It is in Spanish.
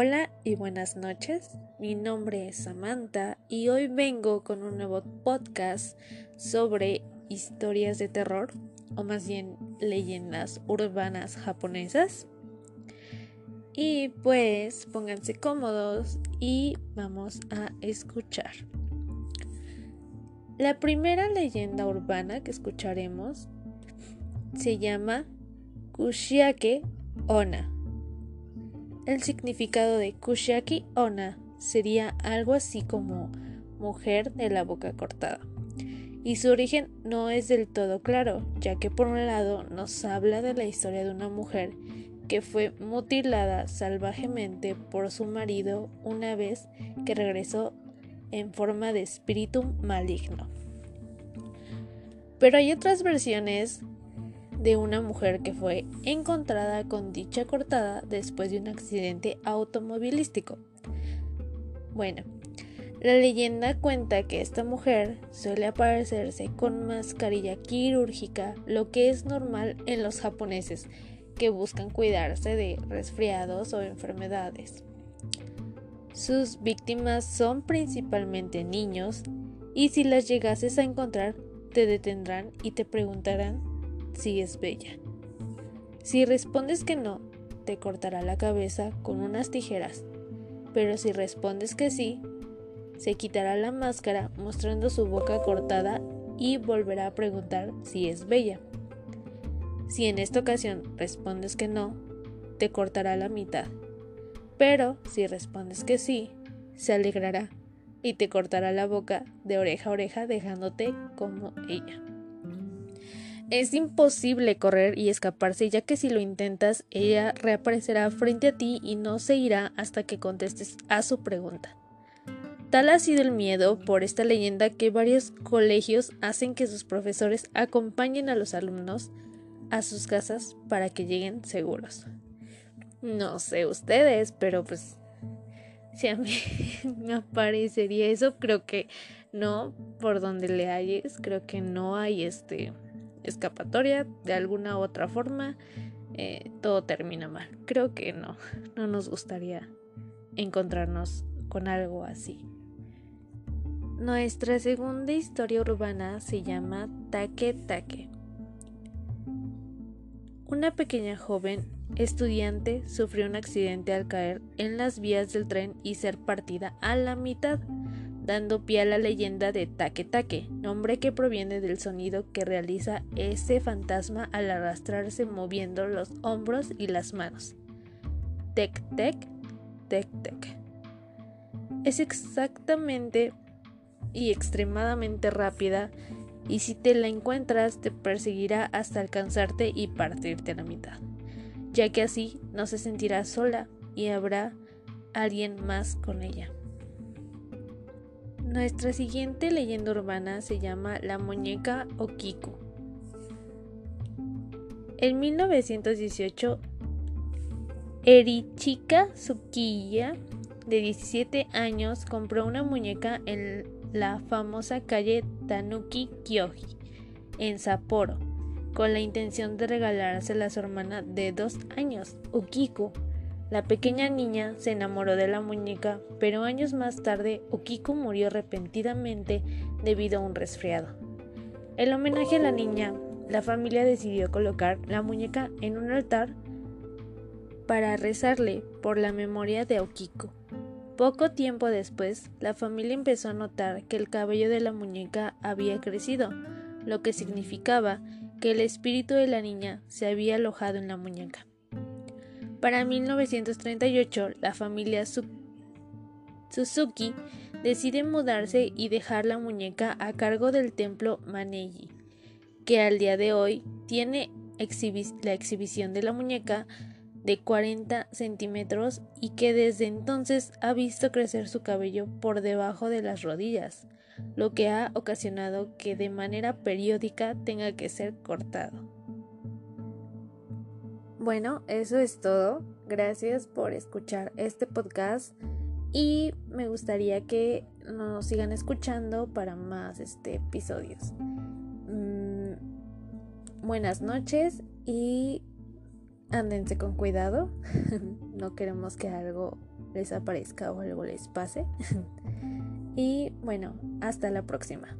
Hola y buenas noches, mi nombre es Samantha y hoy vengo con un nuevo podcast sobre historias de terror o más bien leyendas urbanas japonesas. Y pues pónganse cómodos y vamos a escuchar. La primera leyenda urbana que escucharemos se llama Kushiake Ona el significado de Kushiaki Ona sería algo así como mujer de la boca cortada. Y su origen no es del todo claro, ya que por un lado nos habla de la historia de una mujer que fue mutilada salvajemente por su marido una vez que regresó en forma de espíritu maligno. Pero hay otras versiones de una mujer que fue encontrada con dicha cortada después de un accidente automovilístico. Bueno, la leyenda cuenta que esta mujer suele aparecerse con mascarilla quirúrgica, lo que es normal en los japoneses que buscan cuidarse de resfriados o enfermedades. Sus víctimas son principalmente niños y si las llegases a encontrar te detendrán y te preguntarán si es bella. Si respondes que no, te cortará la cabeza con unas tijeras, pero si respondes que sí, se quitará la máscara mostrando su boca cortada y volverá a preguntar si es bella. Si en esta ocasión respondes que no, te cortará la mitad, pero si respondes que sí, se alegrará y te cortará la boca de oreja a oreja dejándote como ella. Es imposible correr y escaparse, ya que si lo intentas, ella reaparecerá frente a ti y no se irá hasta que contestes a su pregunta. Tal ha sido el miedo por esta leyenda que varios colegios hacen que sus profesores acompañen a los alumnos a sus casas para que lleguen seguros. No sé ustedes, pero pues si a mí me aparecería eso, creo que no, por donde le halles, creo que no hay este escapatoria de alguna otra forma, eh, todo termina mal. Creo que no, no nos gustaría encontrarnos con algo así. Nuestra segunda historia urbana se llama Take Take. Una pequeña joven estudiante sufrió un accidente al caer en las vías del tren y ser partida a la mitad dando pie a la leyenda de Take Take, nombre que proviene del sonido que realiza ese fantasma al arrastrarse moviendo los hombros y las manos. Tec Tec, Tec Tec. Es exactamente y extremadamente rápida y si te la encuentras te perseguirá hasta alcanzarte y partirte a la mitad, ya que así no se sentirá sola y habrá alguien más con ella. Nuestra siguiente leyenda urbana se llama La muñeca Okiku. En 1918, Erichika Tsukiya, de 17 años, compró una muñeca en la famosa calle Tanuki Kyoji, en Sapporo, con la intención de regalársela a su hermana de dos años, Okiku, la pequeña niña se enamoró de la muñeca, pero años más tarde Okiko murió repentinamente debido a un resfriado. En homenaje a la niña, la familia decidió colocar la muñeca en un altar para rezarle por la memoria de Okiko. Poco tiempo después, la familia empezó a notar que el cabello de la muñeca había crecido, lo que significaba que el espíritu de la niña se había alojado en la muñeca. Para 1938, la familia Suzuki decide mudarse y dejar la muñeca a cargo del templo Maneji, que al día de hoy tiene la exhibición de la muñeca de 40 centímetros y que desde entonces ha visto crecer su cabello por debajo de las rodillas, lo que ha ocasionado que de manera periódica tenga que ser cortado. Bueno, eso es todo. Gracias por escuchar este podcast y me gustaría que nos sigan escuchando para más este, episodios. Mm, buenas noches y ándense con cuidado. no queremos que algo les aparezca o algo les pase. y bueno, hasta la próxima.